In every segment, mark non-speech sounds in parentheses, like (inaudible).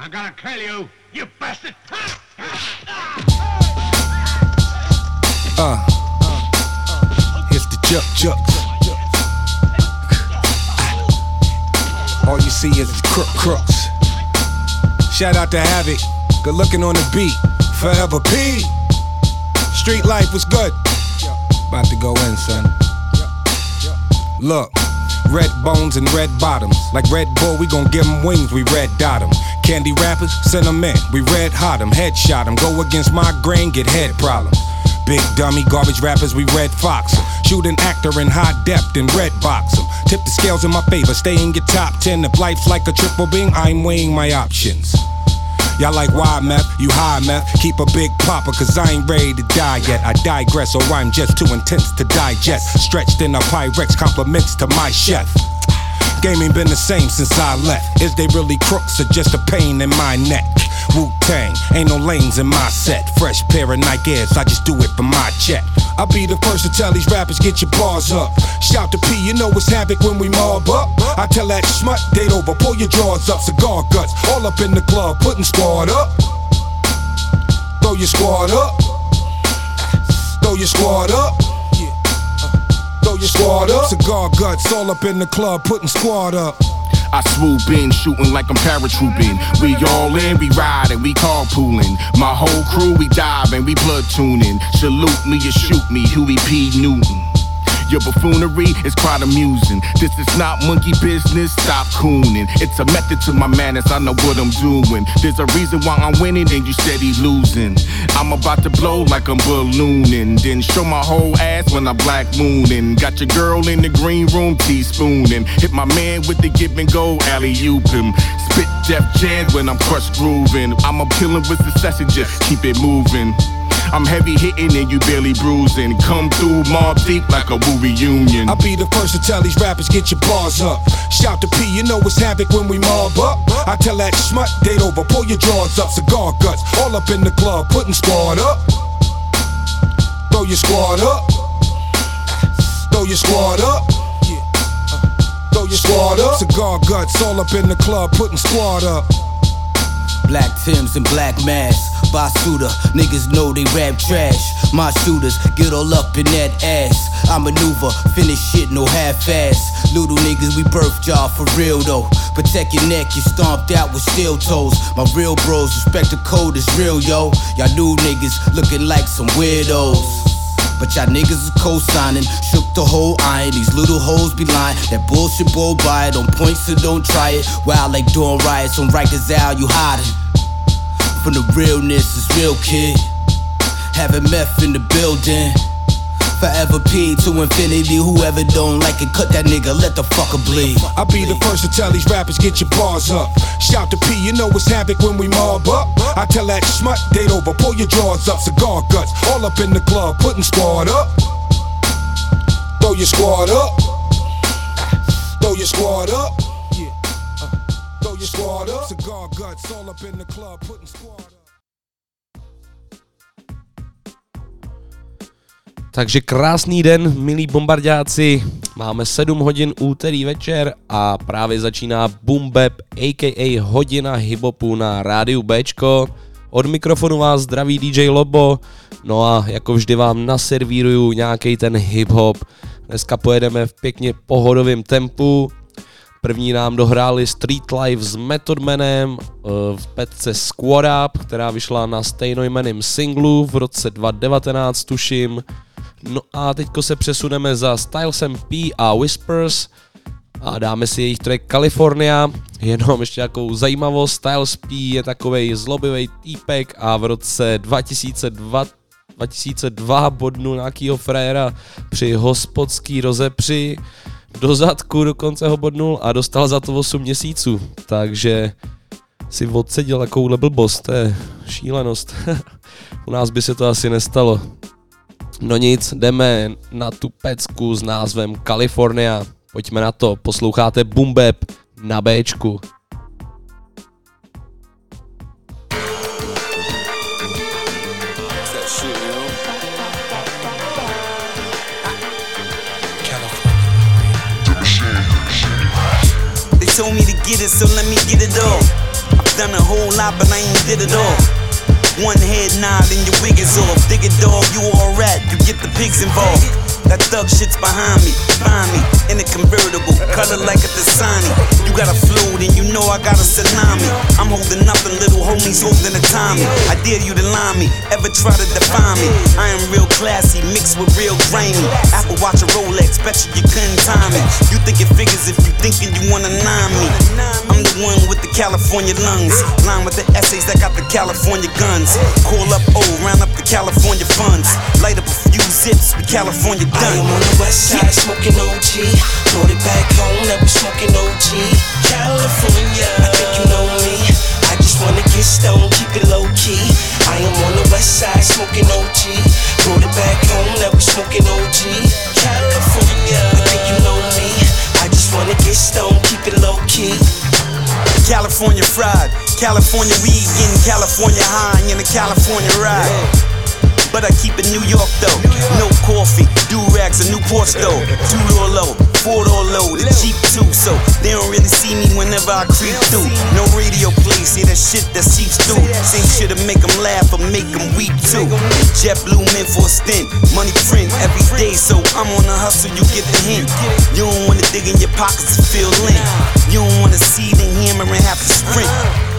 I'm gonna kill you, you bastard! Uh, here's the juk juk. All you see is crook crooks. Shout out to Havoc, good looking on the beat. Forever P. Street life was good. About to go in, son. Look. Red bones and red bottoms. Like Red Bull, we gon' give 'em wings, we red dot 'em. Candy rappers, send 'em in, we red hot 'em. Headshot 'em, go against my grain, get head problems. Big dummy garbage rappers, we red fox 'em. Shoot an actor in high depth and red box 'em. Tip the scales in my favor, stay in your top 10. If life's like a triple beam, I'm weighing my options. Y'all like wide meth, you high meth. Keep a big popper, cause I ain't ready to die yet. I digress, or I'm just too intense to digest. Stretched in a Pyrex, compliments to my chef. Game ain't been the same since I left. Is they really crooks or just a pain in my neck? Wu Tang, ain't no lanes in my set. Fresh pair of Nike Airs, I just do it for my check. I'll be the first to tell these rappers, get your bars up. Shout to P, you know it's havoc when we mob up. I tell that smut, date over, pull your drawers up, cigar guts, all up in the club, putting squad up. Throw your squad up. Throw your squad up. Throw your squad up. Cigar guts, all up in the club, putting squad up. I swoop in, shooting like I'm paratrooping. We all in, we riding, we carpooling. My whole crew, we diving, we platooning. Salute me or shoot me, Huey P. Newton. Your buffoonery is quite amusing. This is not monkey business, stop cooning. It's a method to my madness, I know what I'm doing. There's a reason why I'm winning and you steady losing. I'm about to blow like I'm ballooning. Then show my whole ass when I'm black mooning. Got your girl in the green room teaspooning. Hit my man with the give and go alley oop him. Spit Def Jam when I'm crushed grooving. I'm a killing with succession, just keep it moving. I'm heavy hitting and you barely bruising. Come through Mobb Deep like a Wu reunion. I'll be the first to tell these rappers, get your bars up. Shout to P, you know it's havoc when we mob up. I tell that smut, date over, pull your drawers up, cigar guts, all up in the club, putting squad up. Throw your squad up. Throw your squad up. Throw your squad up. Cigar guts, all up in the club, putting squad up. Black Tims and black masks. Basuda, niggas know they rap trash. My shooters get all up in that ass. I maneuver, finish shit, no half ass. Little niggas, we birth y'all for real though. Protect your neck, you stomped out with steel toes. My real bros respect the code is real, yo. Y'all new niggas looking like some weirdos. But y'all niggas is co-signing, shook the whole iron. These little hoes be lying. That bullshit blow by it, on point, so don't try it. Wild like doing riots on Rikers Isle, you hiding. From the realness is real, kid. Having meth in the building. Forever P to infinity. Whoever don't like it, cut that nigga, let the fucker bleed. I'll be the first to tell these rappers, get your bars up. Shout to P, you know it's havoc when we mob up. I tell that smut, date over, pull your drawers up, cigar guts, all up in the club, putting squad up. Throw your squad up. Throw your squad up. Your squad up. Cigar guts, all up in the club, putting squad up. Takže krásný den, milí bombardáci. Máme 7 hodin úterý večer a právě začíná Boom Bap, a.k.a. hodina hibopu na rádiu Bčko. Od mikrofonu vás zdraví DJ Lobo, no a jako vždy vám naservíruju nějaký ten hip-hop. Dneska pojedeme v pěkně pohodovém tempu. První nám dohráli Street Life s Method Manem eh, v petce Squad Up, která vyšla na stejnojmeným singlu v roce 2019, tuším. No a teďko se přesuneme za Stylesem P a Whispers a dáme si jejich track California. Jenom ještě takovou zajímavost, Styles P je takovej zlobivý týpek a v roce 2002 2002 bodnu nějakýho frajera při hospodský rozepři do zadku dokonce ho bodnul a dostal za to 8 měsíců, takže si odseděl takovouhle blbost, to je šílenost. (laughs) U nás by se to asi nestalo. No nic, jdeme na tu pecku s názvem California. Pojďme na to, posloucháte Bap na Bčku. Told me to get it, so let me get it all. I done a whole lot, but I ain't did it all. One head nod and your wig is off. Dig it, dog, you all rat, you get the pigs involved. That thug shit's behind me, find me in a convertible, color like a Dasani. You got a float and you know I got a tsunami. I'm holding nothing, little homies holding a Tommy. I dare you to lie me, ever try to define me. I am real classy, mixed with real grimy. Apple Watch a Rolex, bet you you couldn't time it. You think it figures if you thinking you wanna nine me. I'm the one with the California lungs, line with the essays that got the California guns. Call up O, round up the California funds, California I am on the west side smoking OG. Brought it back home, now we smoking OG. California, I think you know me. I just wanna get stoned, keep it low key. I am on the west side smoking OG. Brought it back home, now we smoking OG. California, I think you know me. I just wanna get stoned, keep it low key. California fried, California weed, getting California high in a California ride. But I keep it New York though. No coffee, do rags, a Porsche though. Two door low, four door low, the Jeep too. So they don't really see me whenever I creep through. No radio plays, see that shit that seeps through. Same shit to make them laugh or make them weep too. JetBlue meant for a stint, money print every day. So I'm on a hustle, you get the hint. You don't wanna dig in your pockets to feel lint. You don't wanna see the hammer and have to sprint.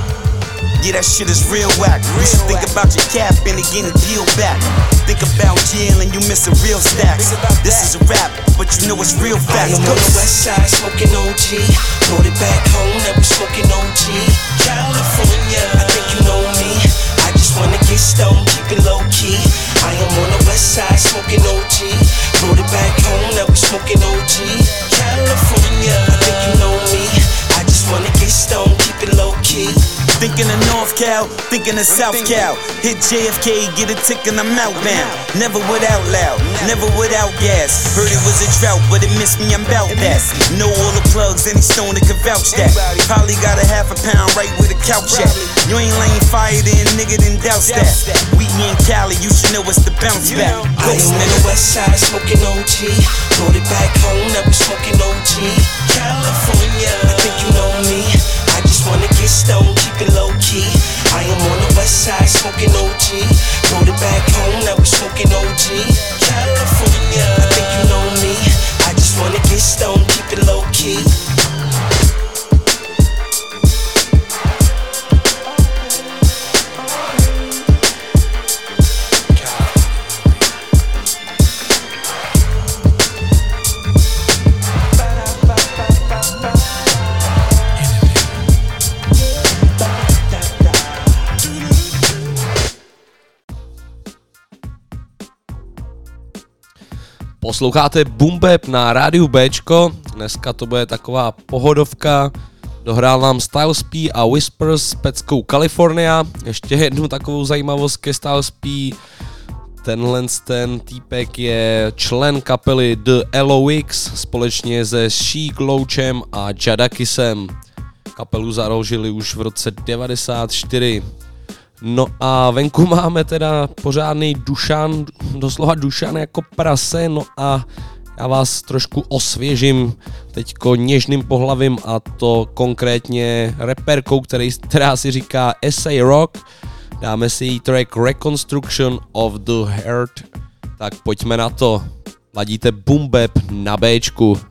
Yeah, that shit is real whack. You should think about your cap and getting peeled back. Think about jail and you missing real stacks. This is a rap, but you know it's real facts. I facts. am on the west side smoking OG. Brought it back home, now we smoking OG. California, I think you know me. I just wanna get stoned, keep it low key. I am on the west side smoking OG. Brought it back home, now we smoking OG. California, I think you know me. I just wanna get stoned, keep it low key. Thinking of North Cal, thinking of South Cal. Hit JFK, get a tick and I'm outbound. Never without loud, never without gas. Heard it was a drought, but it missed me, I'm bout that. Know all the plugs, any stone that can vouch that. Probably got a half a pound right where the couch at. You ain't laying fire then, nigga, then douse that. We in Cali, you should know it's the bounce back. I am on the west side smoking OG. It back home, now we smoking OG. California, I think you know me. Posloucháte Bap na rádiu Bčko, dneska to bude taková pohodovka, dohrál nám Styles P a Whispers s peckou California, ještě jednu takovou zajímavost ke Styles P, tenhle ten týpek je člen kapely The LOX společně se Sheik Louchem a Jadakisem. Kapelu založili už v roce 94. No a venku (laughs) máme teda pořádný dušan, doslova dušan jako prase, no a já vás trošku osvěžím teďko něžným pohlavím a to konkrétně reperkou, který, která si říká Essay Rock. Dáme si jí track Reconstruction of the Heart. Tak pojďme na to. Ladíte Boom Bap na Bčku.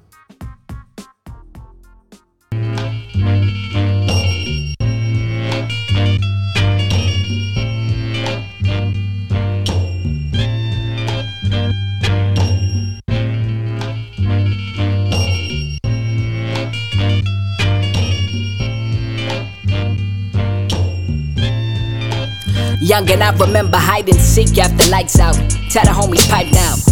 Young and I remember hide and seek after lights out. Tell the homies pipe down.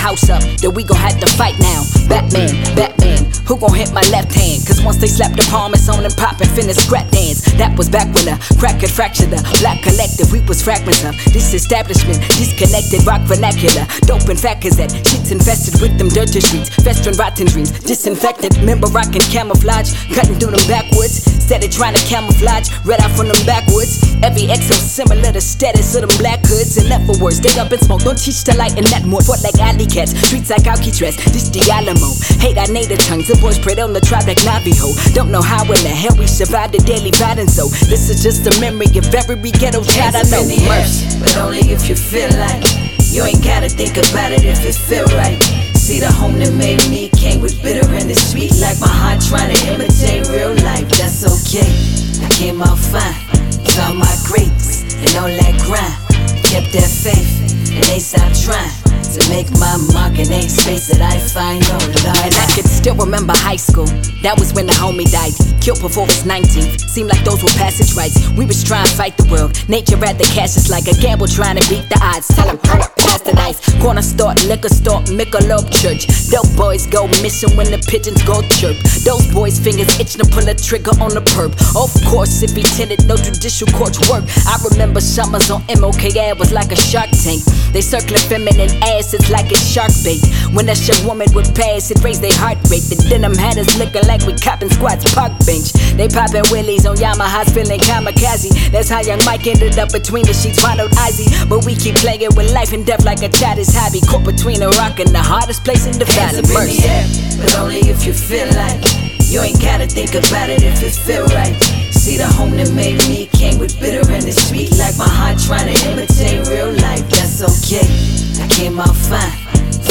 House up, then we gon' have to fight now. Batman, Batman, who gon' hit my left hand? Cause once they slap the palm, it's on and pop and finna scrap dance. That was back when the crack could fractured the black collective. We was fragments of this establishment, disconnected rock vernacular. Dope and fat that shit's infested with them dirty streets. Festering rotten dreams, disinfected. Remember rockin' camouflage, cutting through them backwoods. Instead of trying to camouflage, red out from them backwoods. Every exo similar to status of them black hoods. And never worse, dig up and smoke. Don't teach the light and that more. Foot like alley cats, streets like Alcatraz. This the Alamo. Hate our native tongues. The boys prayed on the tribe like Navajo. Don't know how in the hell we survived the daily violence. So this is just a memory of every ghetto child I know. Mercy, but only if you feel like you ain't gotta think about it if it feel right. See the home that made me came with bitter and the sweet, like my heart trying to imitate real life. That's okay. I came out fine, found my greats and all that grind. Kept that faith and they stopped trying to make my mark in a space that I find no love. And I can still remember high school. That was when the homie died. Killed before his 19th. Seemed like those were passage rights. We was trying to fight the world. Nature at the cash is like a gamble trying to beat the odds. Tell him, pass the dice. Corner store, liquor store, Michelob church. Dope boys go missing when the pigeons go chirp. Those boys' fingers itching to pull a trigger on the perp. Of course, if he tended, no judicial courts work. I remember summers on MOK was like a shark tank. They circling feminine it's like a shark bait. When a young woman would pass, it raised their heart rate. The denim had us looking like we copping squats park bench. They popping willies on Yamaha's feeling kamikaze. That's how young Mike ended up between the sheets, followed Izzy. But we keep playing with life and death like a childish hobby. Caught between a rock and the hardest place in the valley. Hands up in the air, but only if you feel like you ain't gotta think about it if it feel right. See the home that made me came with bitter and the sweet, like my heart trying to imitate real life. That's okay. Out fine,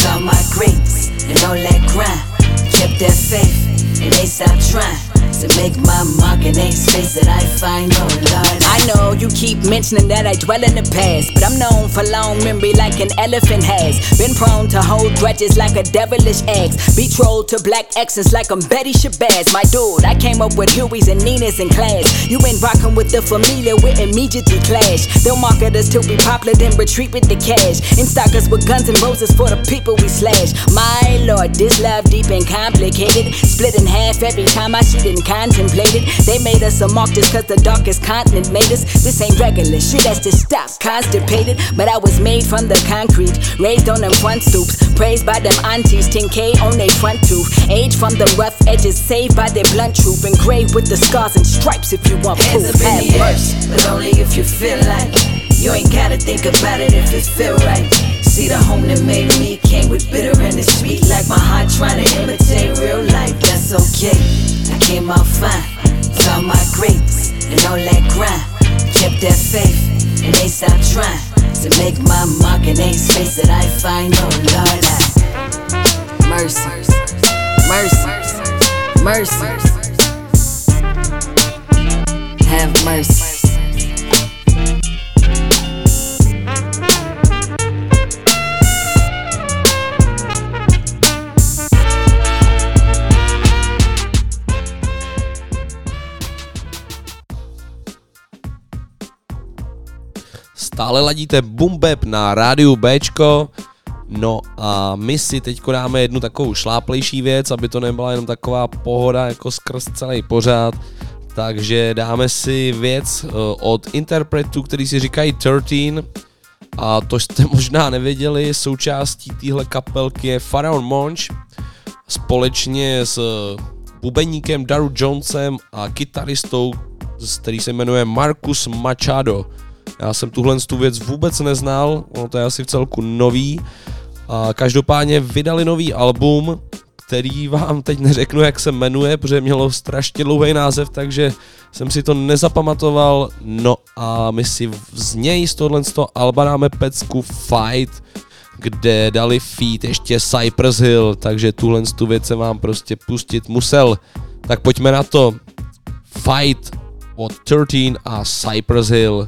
found my greats and all that grind. Kept that faith and they stopped trying to make my mark in a space that I find no Lord. I know you keep mentioning that I dwell in the past, but I'm known for long memory like an elephant has. Been prone to hold grudges like a devilish ex. Betrothed to black exes like I'm Betty Shabazz. My dude, I came up with Huey's and Nina's in class. You ain't rocking with the familiar, we immediately clash. They'll market us to be popular, then retreat with the cash. And stock us with guns and roses for the people we slash. My lord, this love deep and complicated. Split in half every time I shoot and contemplate it. They made us a mark just cause the darkest continent made us. This ain't regular shit, that's just stop. Constipated, but I was made from the concrete. Raised on them front stoops. Praised by them aunties, 10K on they front tooth. Age from the rough edges, saved by their blunt truth. Engraved with the scars and stripes if you want Hands proof. up in the air, but only if you feel like you ain't gotta think about it if it feel right. See the home that made me came with bitter and the sweet, like my heart trying to imitate real life. That's okay. I came out fine, found my greats and all that grind. Kept that faith and they stopped trying to make my mark in a space that I find no Lord. I Mercy. Mercy. Mercy. Have mercy. Stále ladíte Bumbeb na rádiu Bčko. No a my si teď dáme jednu takovou šláplejší věc, aby to nebyla jenom taková pohoda jako skrz celý pořád. Takže dáme si věc eh, od interpretů, který si říkají 13 a to jste (laughs) možná nevěděli, součástí téhle kapelky je Pharaon Monch společně s bubeníkem Daru Jonesem a kytaristou, který se jmenuje Marcus Machado. Já jsem tuhle tu věc vůbec neznal, ono to je asi v celku nový. A každopádně vydali nový album, který vám teď neřeknu, jak se jmenuje, protože mělo strašně dlouhý název, takže jsem si to nezapamatoval. No a my si z něj z tohle z toho alba dáme pecku Fight, kde dali feat ještě Cypress Hill, takže tuhle tu věc jsem vám prostě pustit musel. Tak pojďme na to. Fight od 13 a Cypress Hill.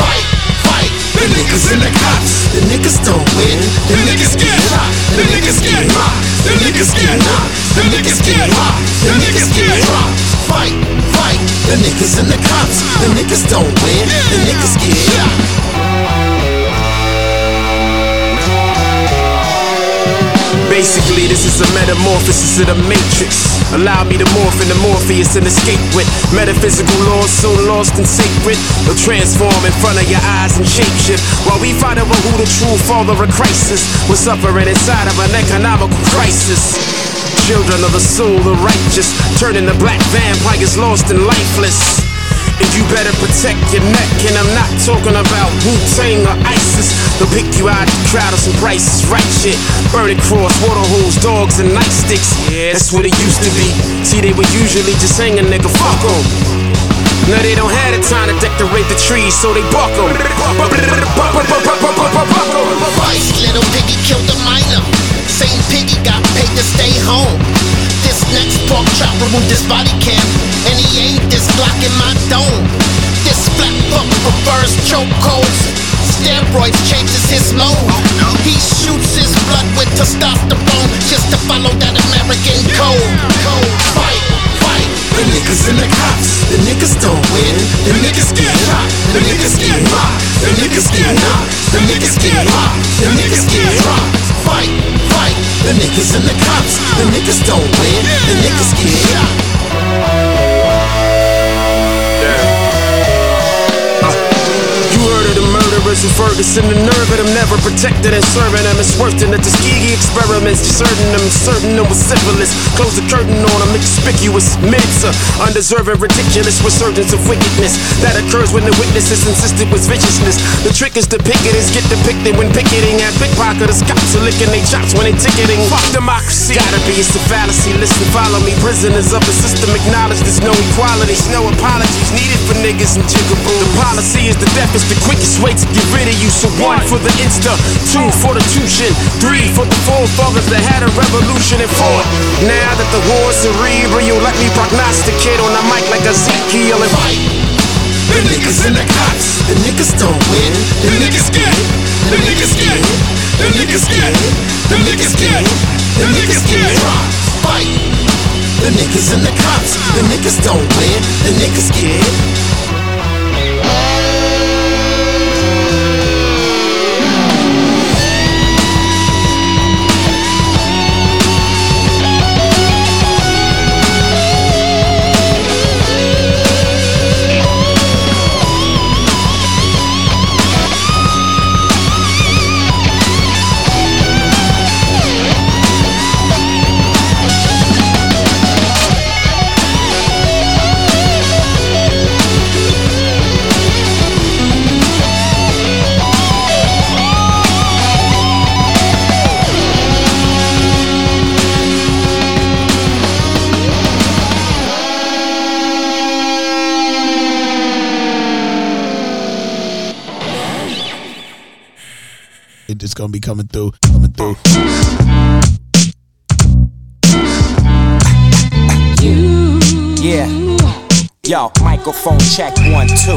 Fight, fight, the niggas and the cops. The niggas don't win, the niggas get hot. The niggas get hot, the niggas get. The niggas get. Fight, fight, the niggas and the cops. The niggas don't win, the niggas get. Basically, this is a metamorphosis of the matrix. Allow me to morph into Morpheus and escape with metaphysical laws so lost and sacred. They'll transform in front of your eyes and shapeshift. While we find out who the true father of Christ is, we're suffering inside of an economical crisis. Children of the soul, the righteous, turning to black vampires lost and lifeless. And you better protect your neck, and I'm not talking about Wu-Tang or ISIS. They'll pick you out the crowd of some prices, right shit. Burning cross, water holes, dogs, and nightsticks. Yeah, that's what it used to be. See, they would usually just hang a nigga, fuck 'em. Now they don't have the time to decorate the trees, so they buck 'em. Vice, little piggy killed a minor. Same piggy got paid to stay home. This next pork chop removed his body cam, and he ain't this Glock in my dome. This flat fuck prefers chokeholds. Steroids changes his mode. He shoots his blood with testosterone just to follow that American code. Code, fight, fight. The niggas and the cops, the niggas don't win, the niggas get shot, the niggas get rocked, the niggas get knocked, the niggas get rocked, the niggas get rocked. Fight, fight, the niggas and the cops, the niggas don't win, the niggas get shot. The in Ferguson, the nerve of them never protected and serving them. It's worse than the Tuskegee experiments, deserting them, serving them with syphilis. Close the curtain on them, inconspicuous myths, uh, undeserving, ridiculous resurgence of wickedness that occurs when the witnesses insisted was viciousness. The trick is depicted is get depicted when picketing at pickpocketers, cops are licking their chops when they ticketing. Fuck democracy, gotta be it's a fallacy. Listen, follow me, prisoners of the system acknowledge there's no equality, no apologies needed for niggas and jigaboo. The policy is the death is the quickest way to get rid of you. So one for the insta, two for the tuition, three for the forefathers that had a revolution, and four. Now that the war's cerebral, you let me prognosticate on the mic like Ezekiel and Fight. The niggas and the cops, the niggas don't win, the niggas get, the niggas get, the niggas get, the niggas get, the niggas get rocked. Fight. The niggas and the cops, the niggas don't win, the niggas get. Gonna be coming through, coming through. Yeah. Yo, microphone check one, two.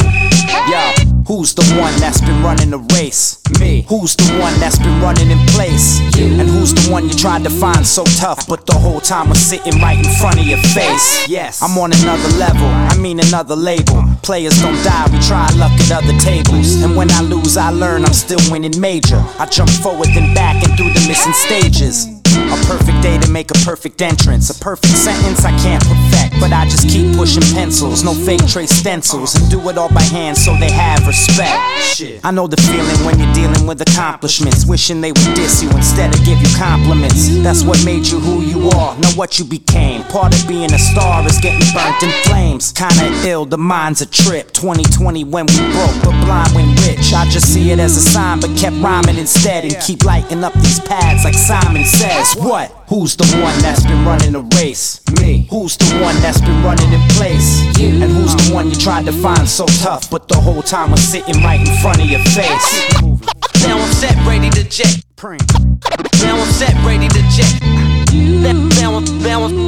Yo, who's the one that's been running the race? Me. Who's the one that's been running in place? You. And who's the one you tried to find so tough, but the whole time was sitting right in front of your face? Yes. I'm on another level, I mean another label. Players don't die, we try luck at other tables. And when I lose, I learn I'm still winning major. I jump forward then back and through the missing stages. A perfect day to make a perfect entrance. A perfect sentence I can't perfect, but I just keep pushing pencils. No fake trace stencils, and do it all by hand so they have respect. I know the feeling when you're dealing with accomplishments, wishing they would diss you instead of give you compliments. That's what made you who you are, not what you became. Part of being a star is getting burnt in flames. Kinda ill, the mind's a trip. 2020 when we broke, but blind when rich. I just see it as a sign, but kept rhyming instead and keep lighting up these pads like Simon says. What? Who's the one that's been running the race? Me. Who's the one that's been running in place? You. And who's the one you tried to find so tough, but the whole time was sitting right in front of your face? Now I'm set, ready to jet. Now I'm set, ready to jet. Now, now, I'm- now, I'm-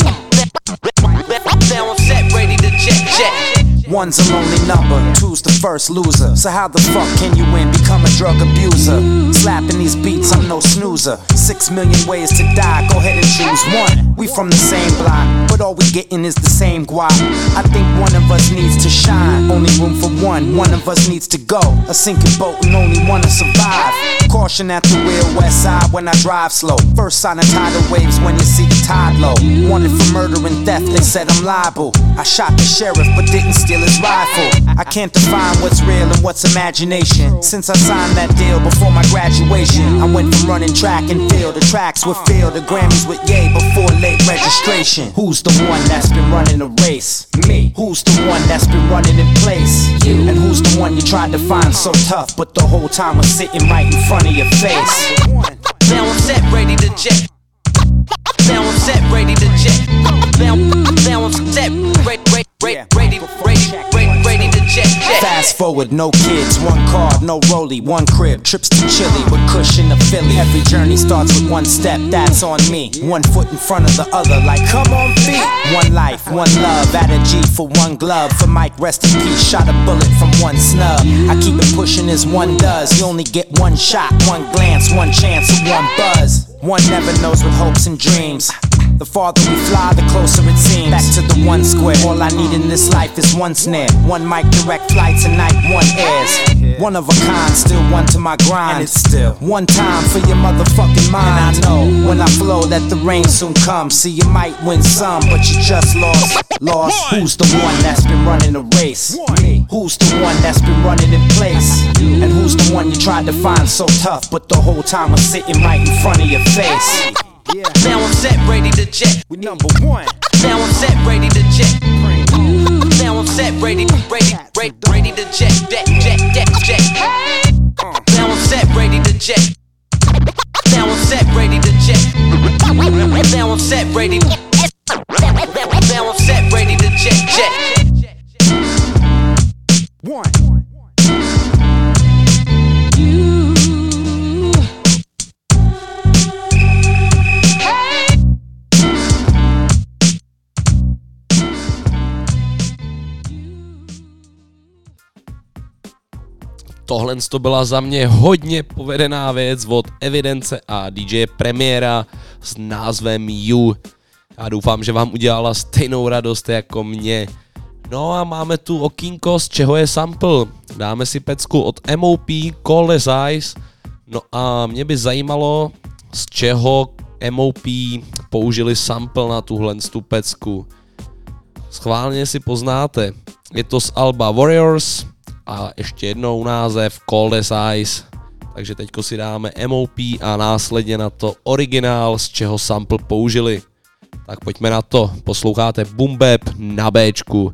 now I'm set, ready to jet, jet. One's a lonely number, two's the first loser. So how the fuck can you win? Become a drug abuser. Slapping these beats, I'm no snoozer. Six million ways to die, go ahead and choose one. We from the same block, but all we getting is the same guap. I think one of us needs to shine. Only room for one, one of us needs to go. A sinking boat and only one to survive. Caution at the wheel, west side when I drive slow. First sign of tidal waves when you see the tide low. Wanted for murder and theft, they said I'm liable. I shot the sheriff but didn't steal his rifle. I can't define what's real and what's imagination. Since I signed that deal before my graduation, I went from running track and field. The tracks with field, the Grammys with yay before late registration. Who's the one that's been running the race? Me. Who's the one that's been running in place? You. And who's the one you tried to find so tough, but the whole time was sitting right in front of your face? Now I'm set, ready to jet. Now I'm set, ready to jet. Now, now I'm set, ready, ready, ready, ready, Fast forward, no kids, one car, no rollie, one crib, trips to Chile with cushion to Philly. Every journey starts with one step, that's on me. One foot in front of the other, like come on feet. One life, one love, at a G for one glove. For Mike, rest in peace, shot a bullet from one snub. I keep it pushing as one does. You only get one shot, one glance, one chance, one buzz. One never knows with hopes and dreams. The farther we fly, the closer it seems. Back to the one square. All I need in this life is one snare. One mic, direct flight tonight, one airs. One of a kind, still one to my grind. And it's still one time for your motherfucking mind. And I know when I flow that the rain soon comes. See, you might win some, but you just lost. Lost. Who's the one that's been running the race? Me. Who's the one that's been running in place? And who's the one you tried to find so tough, but the whole time was sitting right in front of your face? Now I'm set, ready to jet. We number one. Now I'm set, ready to jet. Now I'm set, ready, ready, ready, ready to jet, jet, jet, jet, jet. Now I'm set, ready to jet. Now I'm set, ready to jet. Now I'm set, ready. Now I'm set, ready to jet, jet. One. Tohle to byla za mě hodně povedená věc od Evidence a DJ Premiéra s názvem You. Já doufám, že vám udělala stejnou radost jako mě. No a máme tu okýnko, z čeho je sample. Dáme si pecku od MOP, Call Eyes. No a mě by zajímalo, z čeho MOP použili sample na tuhle tu pecku. Schválně si poznáte. Je to z Alba Warriors, a ještě jednou název Cold as Ice. Takže teďko si dáme MOP a následně na to originál, z čeho sample použili. Tak pojďme na to, posloucháte Bap na Bčku.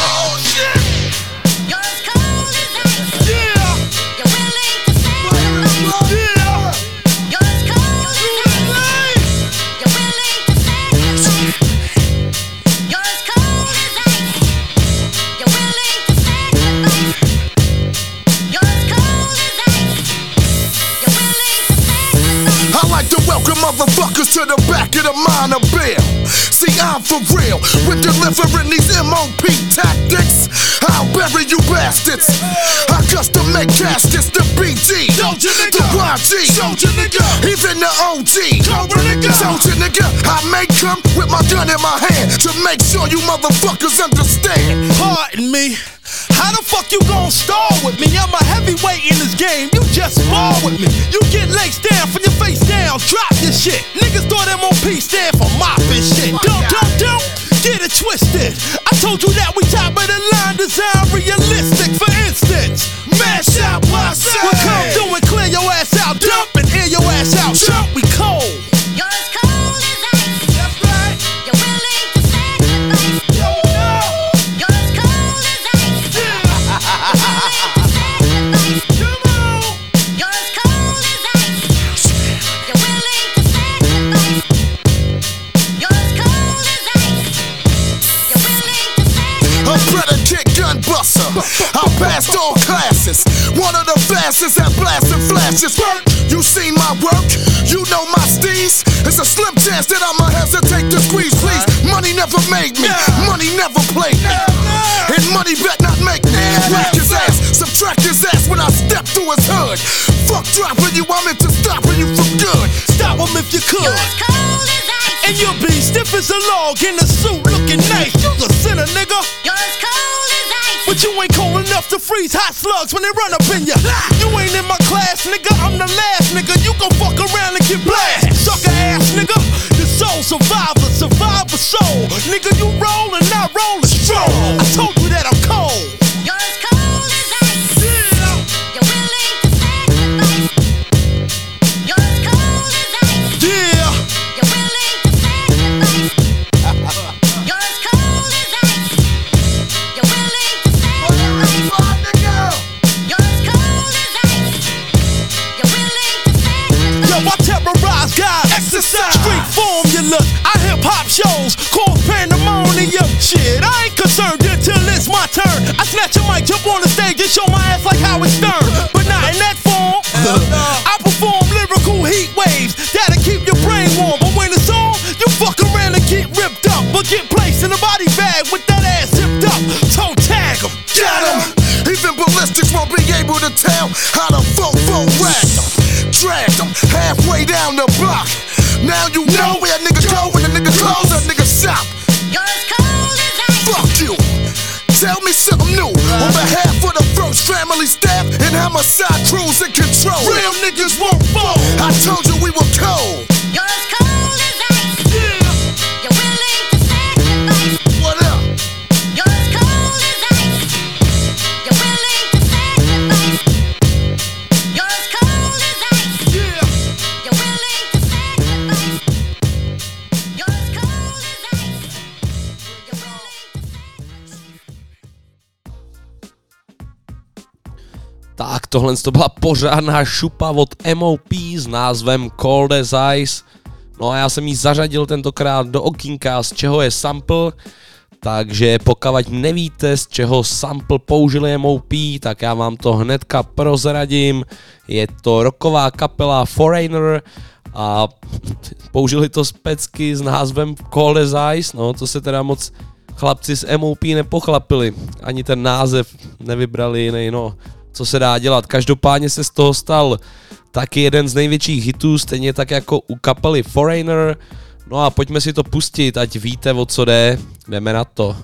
welcome motherfuckers to the back of the minor bill. See, I'm for real with delivering these MOP tactics. I'll bury you bastards. I custom make caskets, the BG, the YG, even the OG. Soldier nigga, I make come with my gun in my hand to make sure you motherfuckers understand. Pardon me. How the fuck you gon' stall with me? I'm a heavyweight in this game. You just fall with me. You get laced down from your face down. Drop your shit. Niggas thought MOP stand for mopping shit. Don't, don't, don't get it twisted. I told you that we top of the line, design realistic. For instance, mash out my side. We come through and clear your ass out. Dump and air your ass out. Jump, we cold. Chance that I'ma hesitate to squeeze, please. Money never made me. Money never played me. And money bet not make me. Whack his ass, subtract his ass when I step through his hood. Fuck dropping you, I'm into stopping you from good. Stop him if you could. And you'll be stiff as a log in a suit looking nice. You the sinner, nigga. You're as cold as ice. But you ain't cold enough to freeze hot slugs when they run up in ya. You ain't in my class, nigga. I'm the last nigga. You gon' fuck around and get blasted. Sucker ass, nigga. Soul survivor, survivor soul. Nigga, you roll and I roll a stroll. I told you that I'm cold. Formulas. I hip hop shows. Cause pandemonium. Shit, I ain't concerned until it's my turn. I snatch a mic, jump on the stage, and show my ass like Howard Stern. But not in that form. I perform lyrical heat waves that'll keep your brain warm. But when it's on, you fuck around and get ripped up. But get placed in a body bag with that ass zipped up. Toe tag 'em. Got him. Even ballistics won't be able to tell how to fofo rag them. Drag them halfway down the block. Now you know where a nigga go when a nigga close, a nigga shop. Fuck you. Tell me something new on behalf of the first family staff and homicide crews in control. Real niggas won't fall. I told you we were cold. What tohle to byla pořádná šupa od MOP s názvem Cold as Ice. No a já jsem jí zařadil tentokrát do okýnka, z čeho je sample, takže pokud nevíte, z čeho sample použili MOP, tak já vám to hnedka prozradím. Je to roková kapela Foreigner a použili to specky s názvem Cold as Ice, no to se teda moc chlapci z MOP nepochlapili, ani ten název nevybrali jiný, no co se dá dělat. Každopádně se z toho stal taky jeden z největších hitů, stejně tak jako u kapely Foreigner. No a pojďme si to pustit, ať víte, o co jde. Jdeme na to.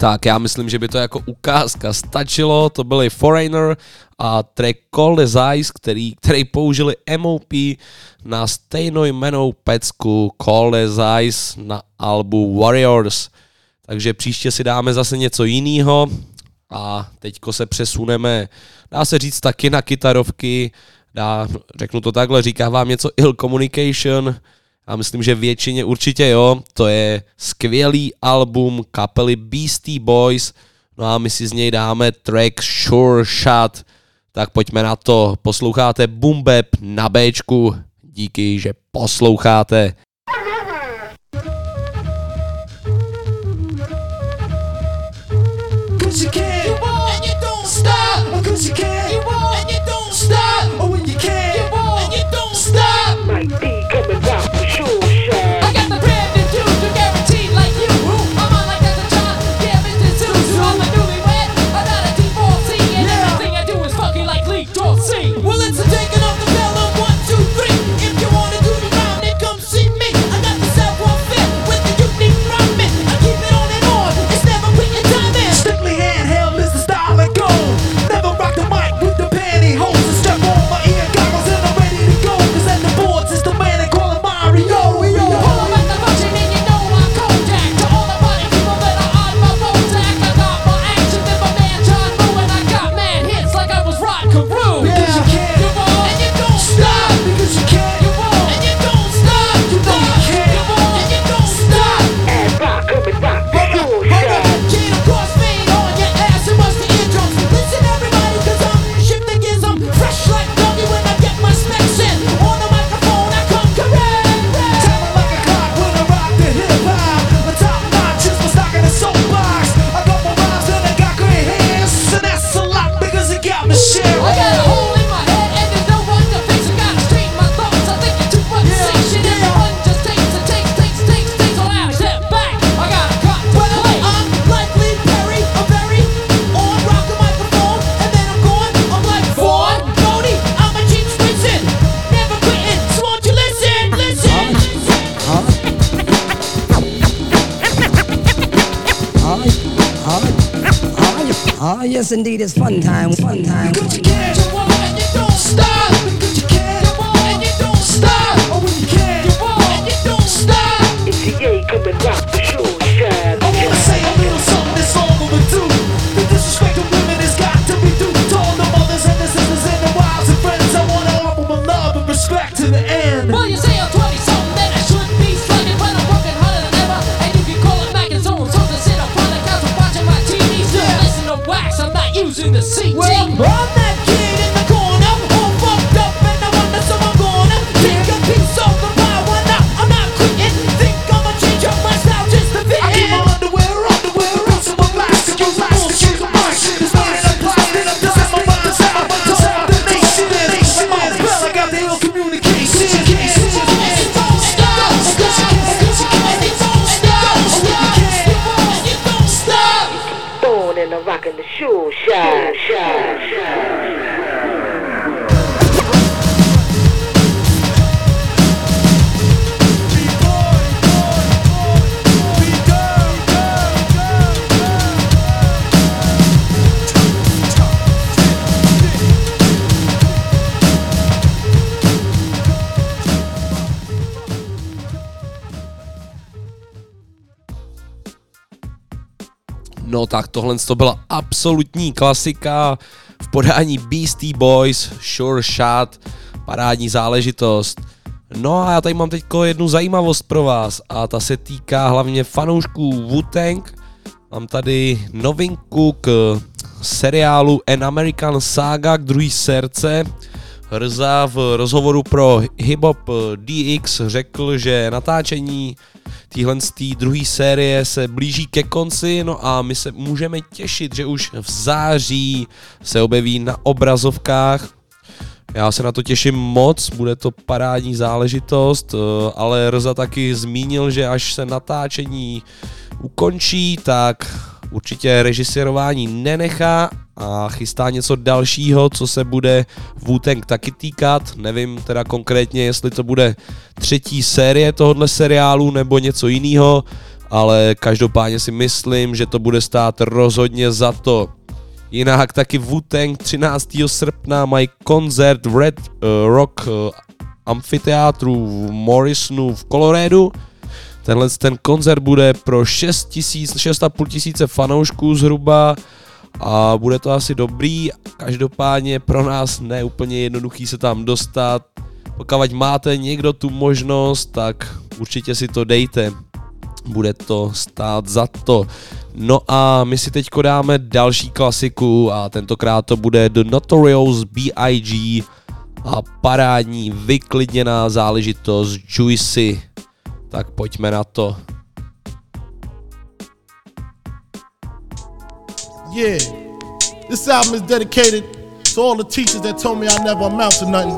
Tak já myslím, že by to jako ukázka stačilo, to byly Foreigner a track Call the Zeiss, který, který použili MOP na stejnojmenou pecku Call the Zeiss na albu Warriors. Takže příště si dáme zase něco jiného. A teďko se přesuneme, dá se říct taky na kytarovky, dá, řeknu to takhle, říká vám něco Ill Communication, a myslím, že většině určitě jo, to je skvělý album kapely Beastie Boys, no a my si z něj dáme track Sure Shot, tak pojďme na to, posloucháte Boom Bap na B, díky, že posloucháte. Cause you can't it's fun time. No tak tohle to byla absolutní klasika v podání Beastie Boys, Sure Shot, parádní záležitost. No a já tady mám teď jednu zajímavost pro vás a ta se týká hlavně fanoušků wu Tang. Mám tady novinku k seriálu An American Saga k druhý srdce. Hrza v rozhovoru pro Hip Hop DX řekl, že natáčení téhle druhé série se blíží ke konci, no a my se můžeme těšit, že už v září se objeví na obrazovkách. Já se na to těším moc, bude to parádní záležitost, eh, ale Rza taky zmínil, že až se natáčení ukončí, tak určitě režisérování nenechá a chystá něco dalšího, co se bude wu taky týkat. Nevím teda konkrétně, jestli to bude třetí série tohohle seriálu nebo něco jiného, ale každopádně si myslím, že to bude stát rozhodně za to. Jinak taky wu 13. srpna mají koncert v Red uh, Rock uh, amfiteátru v Morrisonu v Kolorédu Tenhle ten koncert bude pro 6 tisíc, 6,5 tisíce fanoušků zhruba a bude to asi dobrý. Každopádně pro nás neúplně jednoduchý se tam dostat. Pokud máte někdo tu možnost, tak určitě si to dejte. Bude to stát za to. No a my si teď dáme další klasiku a tentokrát to bude The Notorious B.I.G. a parádní vyklidněná záležitost Juicy. Tak pojďme na to. Yeah. This album is dedicated to all the teachers that told me I never amount to nothing.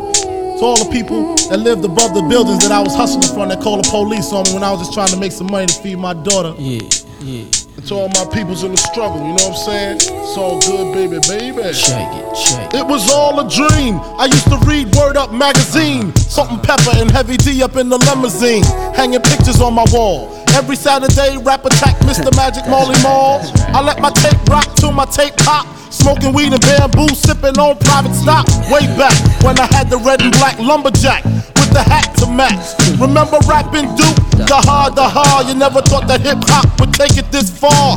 To all the people that lived above the buildings that I was hustling from that called the police on me when I was just trying to make some money to feed my daughter. Yeah, yeah. To all my peoples in the struggle, you know what I'm saying? It's all good, baby, baby. Check it, check It was all a dream. I used to read Word Up magazine. Salt and pepper and Heavy D up in the limousine. Hanging pictures on my wall. Every Saturday, rap attack, Mr. Magic Marley Marl. I let my tape rock till my tape pop. Smoking weed and bamboo, sipping on private stock. Way back when I had the red and black lumberjack the hat to match. Remember rapping Duke? The hard, the hard. You never thought that hip hop would take it this far.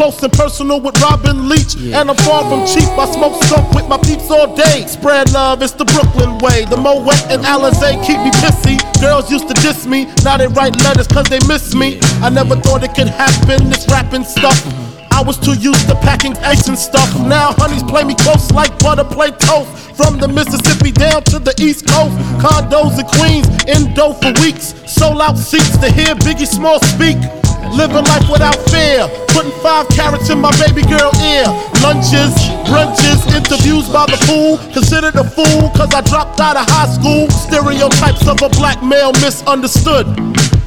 Close and personal with Robin Leach. And I'm far from cheap. I smoke skunk with my peeps all day. Spread love, it's the Brooklyn way. The Moet and Alizé keep me pissy. Girls used to diss me, now they write letters cause they miss me. I never thought it could happen, this rapping stuff. I was too used to packing ice and stuff. Now honeys play me close like butter play toast. From the Mississippi down to the East Coast, condos in Queens, indo for weeks. Sold out seats to hear Biggie Small speak. Living life without fear, putting five carrots in my baby girl ear. Lunches, brunches, interviews by the pool. Considered a fool cause I dropped out of high school. Stereotypes of a black male misunderstood.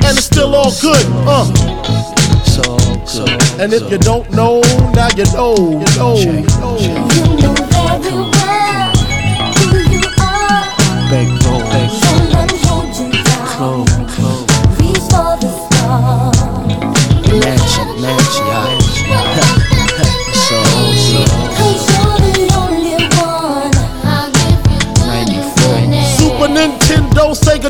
And it's still all good, uh. So, so. And if you don't know, now you know, you know, you know. Bankroll, bankroll. Close, close.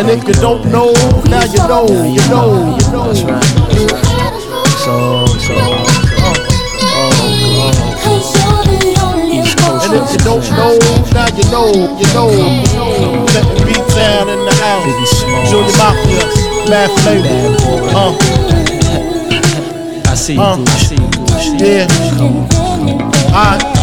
And if you don't know, now you know, you know, you know. That's right. So, so, And if you don't know, now you know, you know. Let the beat down in the house. Junior Mafia, Mad Flavor. Uh, I see you, Uh. I see you, I see you. yeah. Come on, come on.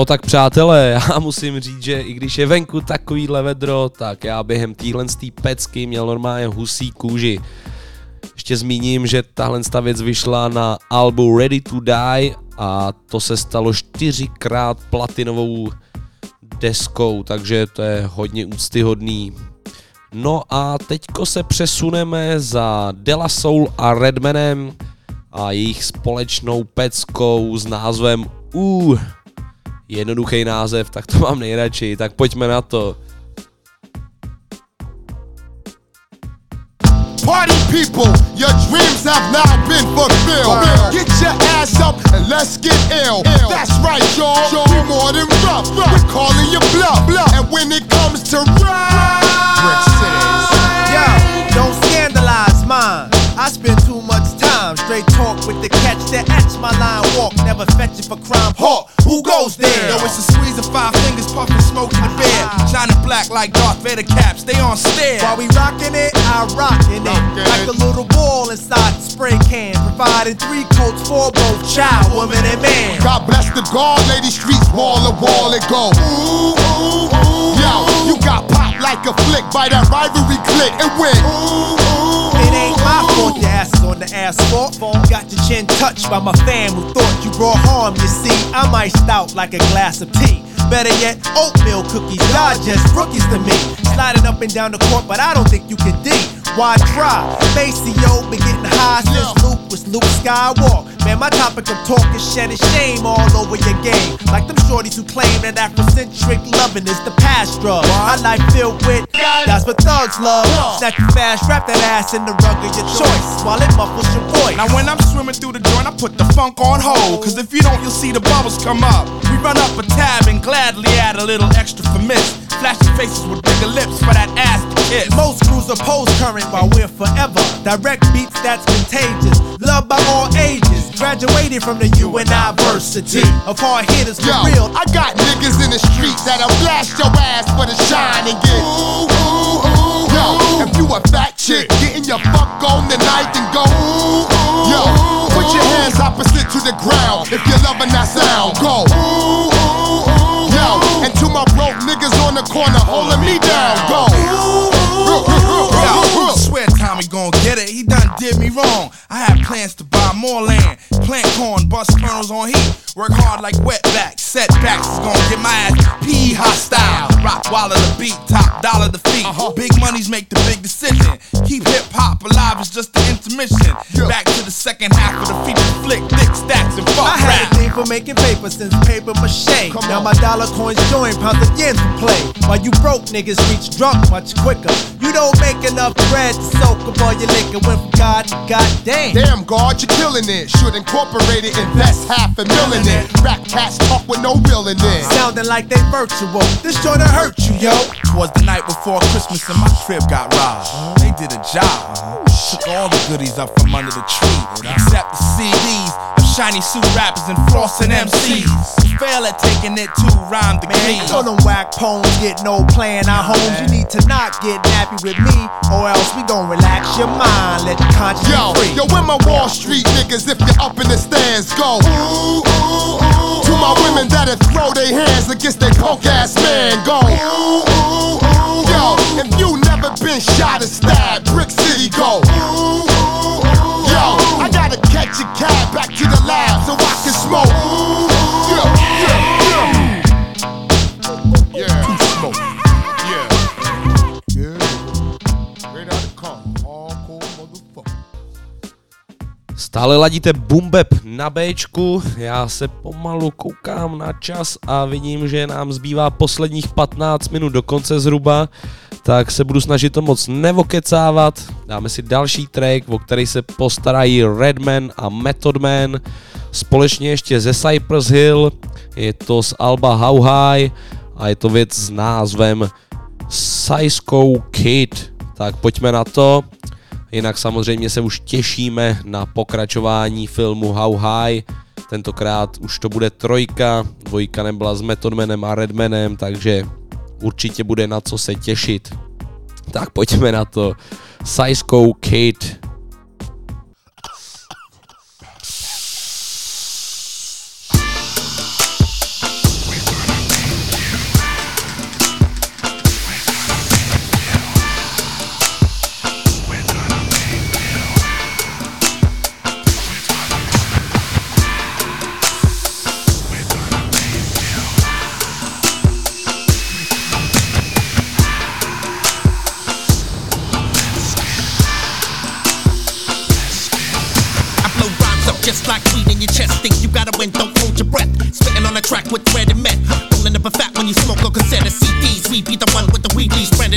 No tak přátelé, (laughs) já musím říct, že i když je venku takovýhle vedro, tak já během téhle pecky měl normálně husí kůži. Ještě zmíním, že tahle ta věc vyšla na albu Ready to Die a to se stalo čtyřikrát platinovou deskou, takže to je hodně úctyhodný. No a teďko se přesuneme za Dela Soul a Redmanem a jejich společnou peckou s názvem U. Jednoduchý název, tak to mám nejradši, tak pojďme na to. Party people, your dreams have now been fulfilled. Get your ass up and let's get ill. That's right, y'all. We more than rough. We're calling you bluff. And when it comes to rap, Yo, don't scandalize mine. I spend straight talk with the catch that etch my line walk. Never fetch it for crime. Hawk, who goes there? Yo, it's a squeeze of five fingers, puffing smoke in the bed. Shining black like Darth Vader caps, they on stare. While we rockin' it, I rockin' it. Like a little ball inside the spray can. Providing three coats for both child, woman, and man. God bless the guard, lady streets wall to wall it go. Ooh, ooh, ooh. Yo, you got popped like a flick by that rivalry click and went. Ooh, ooh, ain't my fault your ass is on the asphalt. Got your chin touched by my fam who thought you brought harm. You see, I'm iced out like a glass of tea. Better yet, oatmeal cookies. Y'all just rookies to me. Sliding up and down the court, but I don't think you can D. Why try? Maceo been getting high since Luke was Luke Skywalker. Man, my topic of talk is shedding shame all over your game. Like them shorties who claim that Afrocentric loving is the past drug. My life filled with that's what thugs love. Snatch fast, wrap that ass in the rug of your choice while it muffles your voice. Now when I'm swimming through the joint, I put the funk on hold. Cause if you don't, you'll see the bubbles come up. We run up a tab and gladly add a little extra for miss. Flashing faces with bigger lips for that ass to kiss. Most crews oppose current while we're forever. Direct beats that's contagious. Loved by all ages. Graduated from the university of hard hitters for Yo, real. I got niggas in the street that'll blast your ass for the shine and get ooh, ooh, ooh. Yo, if you a fat chick, getting your fuck on tonight, then go. Yo, put your hands opposite to the ground if you're loving that sound. Go. Yo, and to my broke niggas on the corner holding me down. Go Yo, swear Tommy gon' get it. He done did me wrong. I had plans to buy more land, plant corn, bust kernels on heat, work hard like wetbacks. Setbacks is gon' get my ass P hostile. Rock while the beat, top dollar the feet. Uh-huh. Big money's make the big decision. Keep hip hop alive, it's just the intermission. Back to the second half of the feature flick, thick stacks and fuck I had rap. a thing for making paper since paper mache. now my dollar coins join pounds of yens to play. While you broke niggas reach drunk much quicker. You don't make enough bread to soak up all your liquor. Went from God to goddamn. Damn, God, you're killing it. Should incorporate it, invest half a million in. Rap cats talk with no real in it. Sounding like they virtual. This joint hurt you, yo. Twas the night before Christmas and my crib got robbed. They did a job. Took all the goodies up from under the tree, except the CDs of shiny suit rappers and flossing MCs. Fail at taking it to rhyme the Man, key. you know them whack poems get no playing our homes. You need to not get nappy with me, or else we gon' relax your mind. Let the conscience Yo, free. yo, where my Wall Street niggas if you're up in the stands go? Ooh, ooh, ooh. To my women that'll throw their hands against their punk ass man go. Ooh, ooh, ooh. Yo, if you never been shot or stabbed, Brick City go. Ooh, ooh, ooh. Yo, I gotta catch a cab back to the lab so I can smoke. Stále ladíte Bumbeb na Bčku, já se pomalu koukám na čas a vidím, že nám zbývá posledních 15 minut do konce zhruba, tak se budu snažit to moc nevokecávat. Dáme si další track, o který se postarají Redman a Method Man, společně ještě ze Cypress Hill, je to z Alba How High a je to věc s názvem Psycho Kid. Tak pojďme na to. Jinak samozřejmě se už těšíme na pokračování filmu How High. Tentokrát už to bude trojka, dvojka nebyla s Methodmanem a Redmanem, takže určitě bude na co se těšit. Tak pojďme na to. Psycho Kid.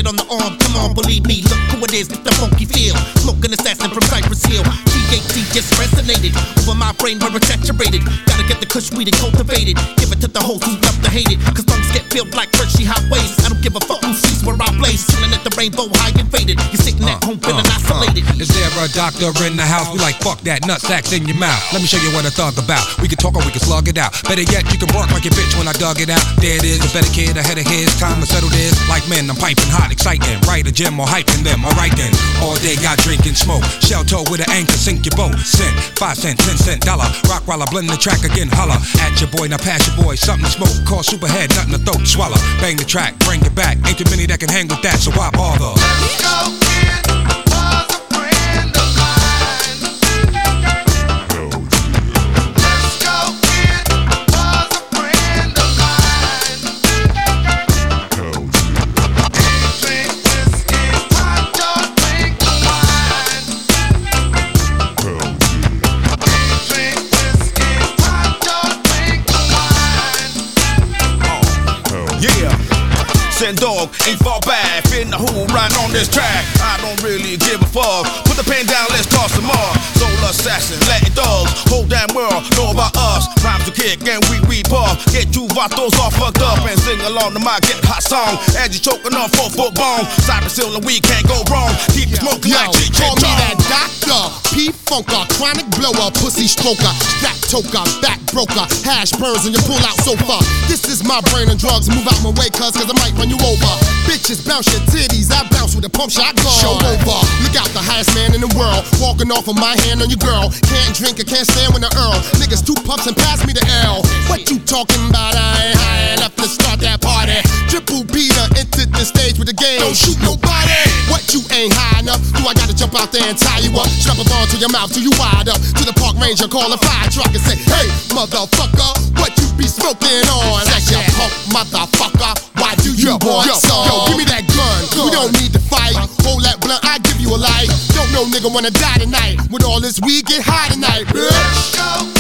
On the arm. Come on, believe me, look who it is with the funky feel. Smoking assassin from Cypress Hill. THC just resonated over my brain where it's saturated. Gotta get the kush weed and cultivate it. Give it to the hoes who love to hate it. Cause lungs get filled like Hershey highways. I don't give a fuck who sees where I blaze. Chilling at the rainbow high and faded. You're sitting at uh, home feeling uh, uh. isolated. Is there a doctor in the house? We like fuck that nut sacks in your mouth. Let me show you what I thought about. We can talk or we can slug it out. Better yet, you can bark like your bitch when I dug it out. There it is, a better kid ahead of his. Time to settle this. Like men, I'm piping hot, exciting. Right, a gym or hyping them. Alright then. All day got drinking smoke. Shell toe with an anchor, sink your boat. Cent, five cent, ten cent, dollar. Rock while I blend the track again. Holla at your boy, now pass your boy. Something to smoke. Call superhead, nothing to throat. Swallow. Bang the track, bring it back. Ain't too many that can hang with that, so why bother? Yeah. Ain't fall back. Finna who right on this track. I don't really give a fuck. Put the pen down, let's toss some more. Soul assassin, Latin dogs. Whole damn world know about kick and we we puff. Get you vatos all fucked up and sing along to my get hot song. As you choking on four foot bone. Cypress Hill and we can't go wrong. Keep smoking Yo, like call me that doctor. P funker, chronic blower, pussy stroker, strap toker, back broker, hash burns and you pull out sofa. This is my brain and drugs. Move out my way, cuz, cause I might run you over. Bitches bounce your titties, I bounce with a pump shot gun. Show over. Look out, the highest man in the world. Walking off of my hand on your girl. Can't drink, I can't stand when the earl. Niggas two puffs and pass me the L. What you talking about? I ain't high enough to start that party. Triple beater entered the stage with the game. Don't shoot nobody. What you ain't high enough? Do I gotta jump out there and tie you up? Strap a ball to your mouth till you wide up. To the park ranger, call a fire truck and say, Hey, motherfucker, what you be smoking on? That's your punk motherfucker. Why do you want yo, some? Yo, give me that gun. We don't need to fight. Hold that blunt, I give you a light. Don't know nigga wanna die tonight. With all this weed, get high tonight, bitch.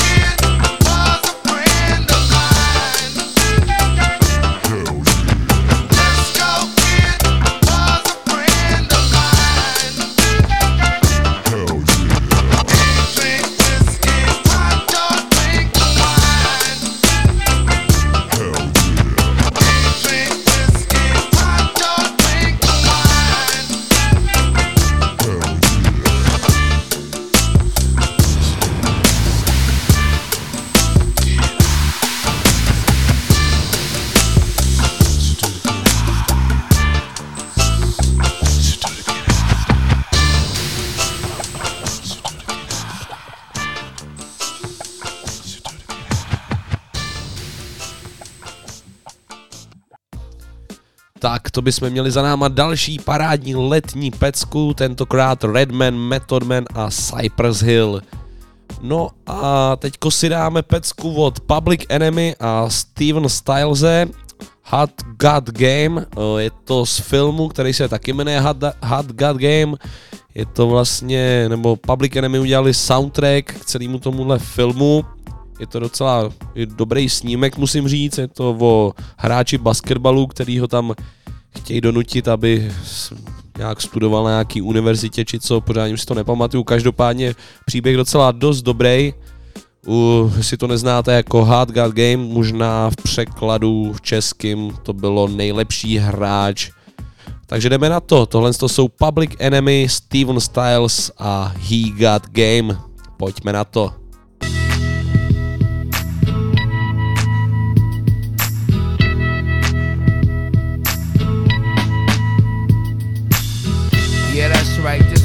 To bychom měli za náma další parádní letní pecku, tentokrát Redman, Method Man a Cypress Hill. No a teďko si dáme pecku od Public Enemy a Steven Stylese, Hot God Game, je to z filmu, který se taky jmenuje Hot, Hot God Game, je to vlastně, nebo Public Enemy udělali soundtrack k celému tomuhle filmu, je to docela dobrý snímek, musím říct, je to o hráči basketbalu, který ho tam chtějí donutit, aby nějak studoval na nějaký univerzitě či co, pořádně si to nepamatuju, každopádně příběh docela dost dobrý, u, jestli to neznáte jako Hard God Game, možná v překladu v českým to bylo nejlepší hráč. Takže jdeme na to, tohle to jsou Public Enemy, Steven Styles a He Got Game. Pojďme na to.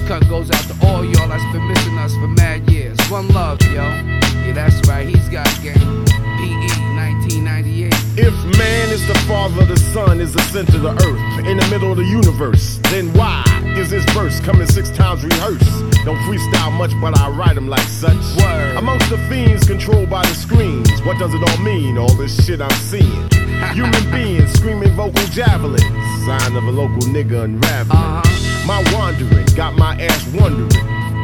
Cut goes out to all y'all that's been missing us for mad years. One love, yo. Yeah, that's right. He's got game. PE 1998. If man is the father, the sun is the center of the earth, in the middle of the universe, then why is this verse coming six times rehearsed? Don't freestyle much, but I write them like such. Word. Amongst the fiends controlled by the screens, what does it all mean? All this shit I'm seeing. (laughs) Human beings screaming vocal javelins, sign of a local nigga unraveling. Uh-huh. My wandering got my ass wondering.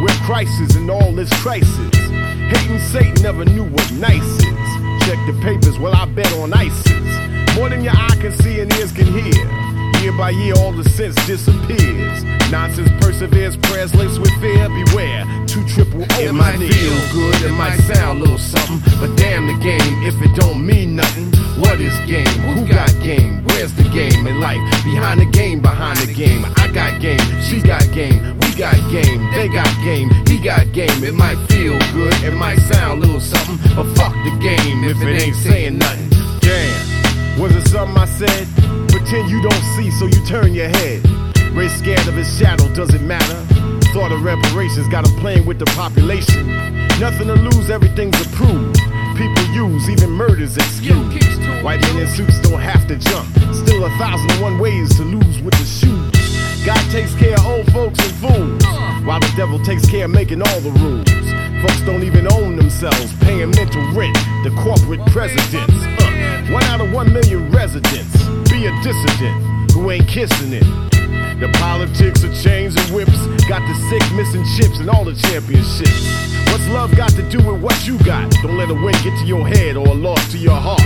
Where crisis and all this crisis. Hating Satan never knew what nice is. Check the papers, well, I bet on ISIS. More than your eye can see and ears can hear. Year by year, all the sense disappears. Nonsense perseveres, prayers laced with fear. Beware, two triple O. It might feel good, it might sound a little something, but damn the game if it don't mean nothing. What is game? Who got game? Where's the game in life? Behind the game, behind the game. I got game, she got game, we got game, they got game, he got game. It might feel good, it might sound a little something, but fuck the game if it ain't saying nothing. Damn, was it something I said? Pretend you don't see, so you turn your head. Ray scared of his shadow, does it matter? Thought of reparations, got him playing with the population. Nothing to lose, everything's approved. People use, even murders excuse. White men in suits don't have to jump. Still a thousand and one ways to lose with the shoes. God takes care of old folks and fools, while the devil takes care of making all the rules. Folks don't even own themselves, paying mental rent to corporate presidents. Uh, one out of one million residents. Be a dissident who ain't kissing it. The politics of chains and whips got the sick missing chips and all the championships. What's love got to do with what you got? Don't let a win get to your head or a loss to your heart.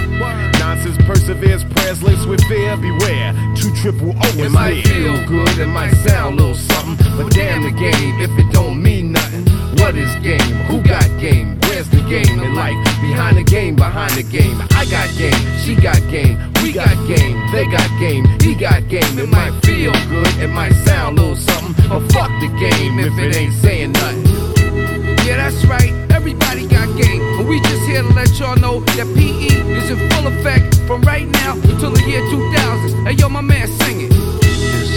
Nonsense perseveres, prayers laced with fear. Beware, two triple O is It might near. feel good, it might sound a little something, but damn the game if it don't mean nothing. What is game? Who got game? Where's the game in life? Behind the game, behind the game. I got game, she got game, we got game, they got game, he got game. It might feel good, it might sound a little something, but fuck the game if it ain't saying nothing. Yeah, that's right. Everybody got game. And we just here to let y'all know that PE is in full effect from right now until the year 2000. Hey, yo, my man, sing it.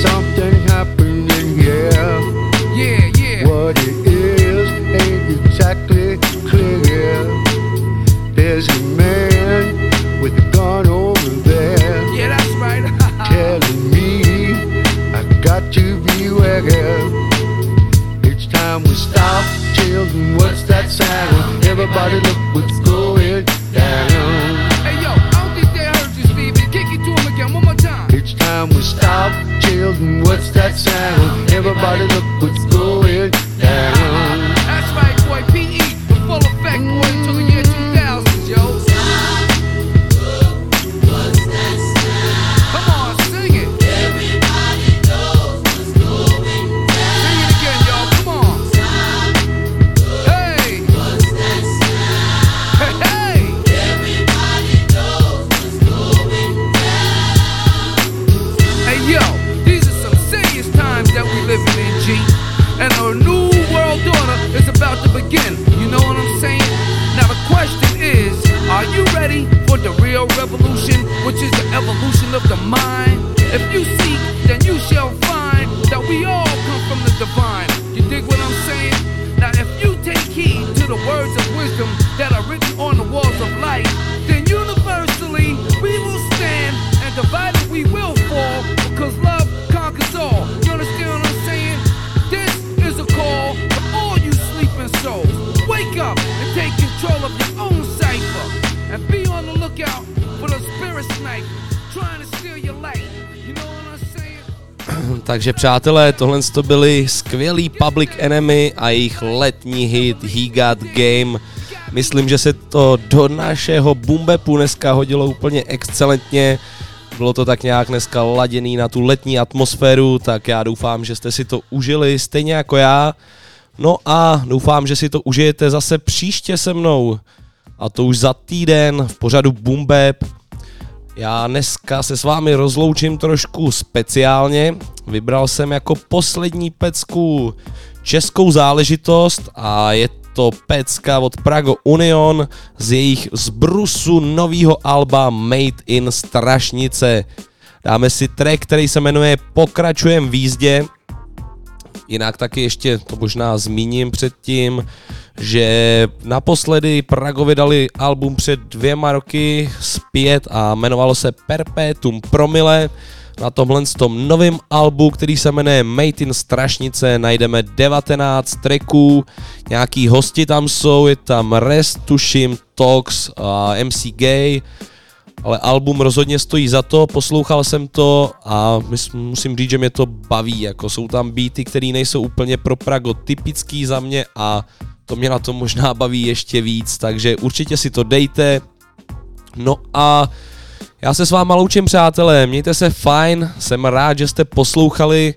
Something happening here. Yeah, yeah. What it is exactly clear. There's a man with a gun over there. Yeah, that's right. (laughs) telling me I got to beware. Each time we stop, children, what's that sound? Everybody look what's going down. Hey, yo, I don't think they heard you, Stevie. Kick it to him again one more time. Each time we stop, children, what's that sound? Everybody look what's Takže přátelé, tohle to byli skvělý Public Enemy a jejich letní hit He Got Game. Myslím, že se to do našeho bumbepu dneska hodilo úplně excelentně. Bylo to tak nějak dneska laděný na tu letní atmosféru, tak já doufám, že jste si to užili stejně jako já. No a doufám, že si to užijete zase příště se mnou. A to už za týden v pořadu Bumbeb. Já dneska se s vámi rozloučím trošku speciálně. Vybral jsem jako poslední pecku českou záležitost a je to pecka od Prago Union z jejich zbrusu nového alba Made in Strašnice. Dáme si track, který se jmenuje Pokračujem v jízdě. Jinak taky ještě to možná zmíním předtím, že naposledy Prago vydali album před dvěma roky zpět a jmenovalo se Perpetuum Promile. Na tomhle tom novém albu, který se jmenuje Made in Strašnice, najdeme 19 tracků, nějaký hosti tam jsou, je tam Rest, tuším, Tox a MC Gay ale album rozhodně stojí za to, poslouchal jsem to a musím říct, že mě to baví, jako jsou tam beaty, které nejsou úplně pro Prago typický za mě a to mě na to možná baví ještě víc, takže určitě si to dejte. No a já se s váma loučím, přátelé, mějte se fajn, jsem rád, že jste poslouchali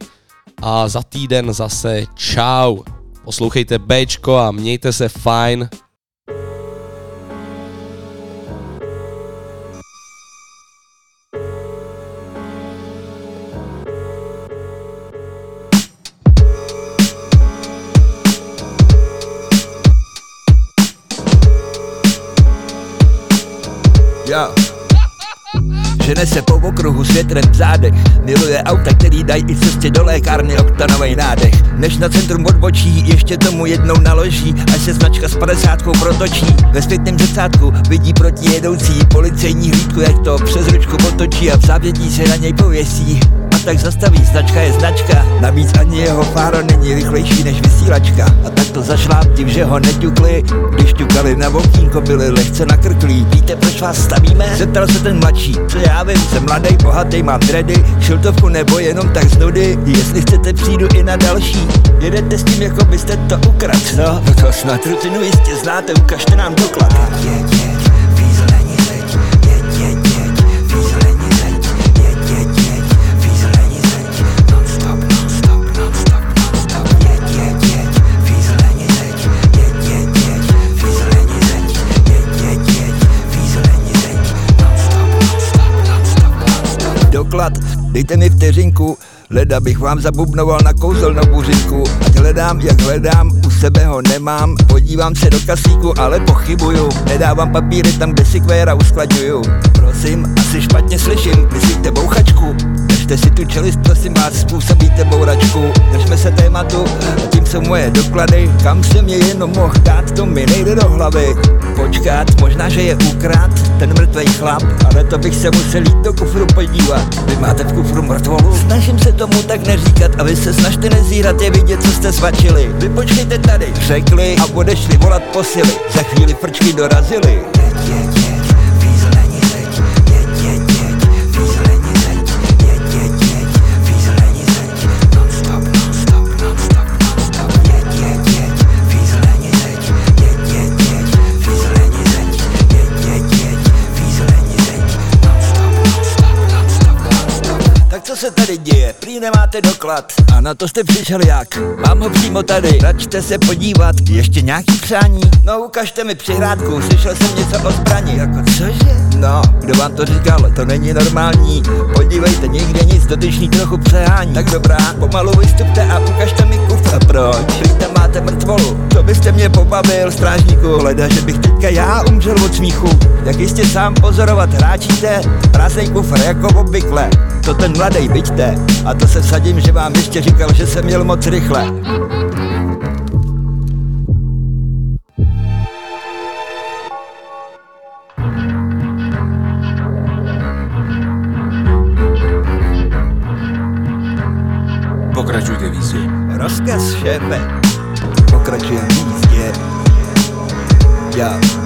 a za týden zase čau. Poslouchejte Bčko a mějte se fajn. Jo. Žene se po okruhu s větrem v zádech. Miluje auta, který dají i cestě do lékárny oktanovej nádech. Než na centrum odbočí, ještě tomu jednou naloží. Až se značka s 50 protočí. Ve zpětném zrcátku vidí proti jedoucí Policejní hlídku, jak to přes ručku potočí A v závětí se na něj pověsí tak zastaví, značka je značka. Navíc ani jeho fáro není rychlejší než vysílačka. A tak to zašláptiv, že ho neťukli. Když ťukali na okýnko, byli lehce nakrklí Víte, proč vás stavíme? Zeptal se ten mladší. Co já vím, jsem mladý, bohatý, mám dready. Šiltovku nebo jenom tak z nudy. Jestli chcete, přijdu i na další. Jedete s tím, jako byste to ukrad No, to snad. Rutinu jistě znáte, ukažte nám doklad. Jeď, jeď, Doklad, dejte mi vteřinku Leda bych vám zabubnoval na kouzelnou buřinku. Ať hledám, jak hledám, u sebe ho nemám. Podívám se do kasíku, ale pochybuju. Nedávám papíry tam, kde si kvéra uskladňuju. Prosím, asi špatně slyším, myslíte bouchačku? Držte si tu čelist, prosím vás, způsobíte bouračku. Držme se tématu, a tím jsou moje doklady. Kam jsem je jenom mohl dát, to mi nejde do hlavy. Počkat, možná, že je ukrát ten mrtvej chlap Ale to bych se musel jít do kufru podívat. Vy máte v kufru mrtvolu? Snažím se tomu tak neříkat a vy se snažte nezírat je vidět, co jste svačili. Vy počkejte tady, řekli a odešli volat posily. Za chvíli frčky dorazily. Jeď, jeď, se tady děje? Prý nemáte doklad. A na to jste přišel jak? Mám ho přímo tady. Račte se podívat. Ještě nějaký přání? No ukažte mi přihrádku. Slyšel jsem něco o zbraní. Jako cože? No, kdo vám to říkal? To není normální. Podívejte, nikde nic dotyčný trochu přehání. Tak dobrá, pomalu vystupte a ukažte mi kufr. Proč? Prý tam máte mrtvolu. To byste mě pobavil, strážníku. Hleda, že bych teďka já umřel od smíchu. Jak jistě sám pozorovat hráčíte? Prázdnej kufr jako obvykle. To ten mladej, byďte A to se vsadím, že vám ještě říkal, že jsem měl moc rychle. Pokračujte v jízdě. Rozkaz, šéfe. Pokračujem v jízdě Já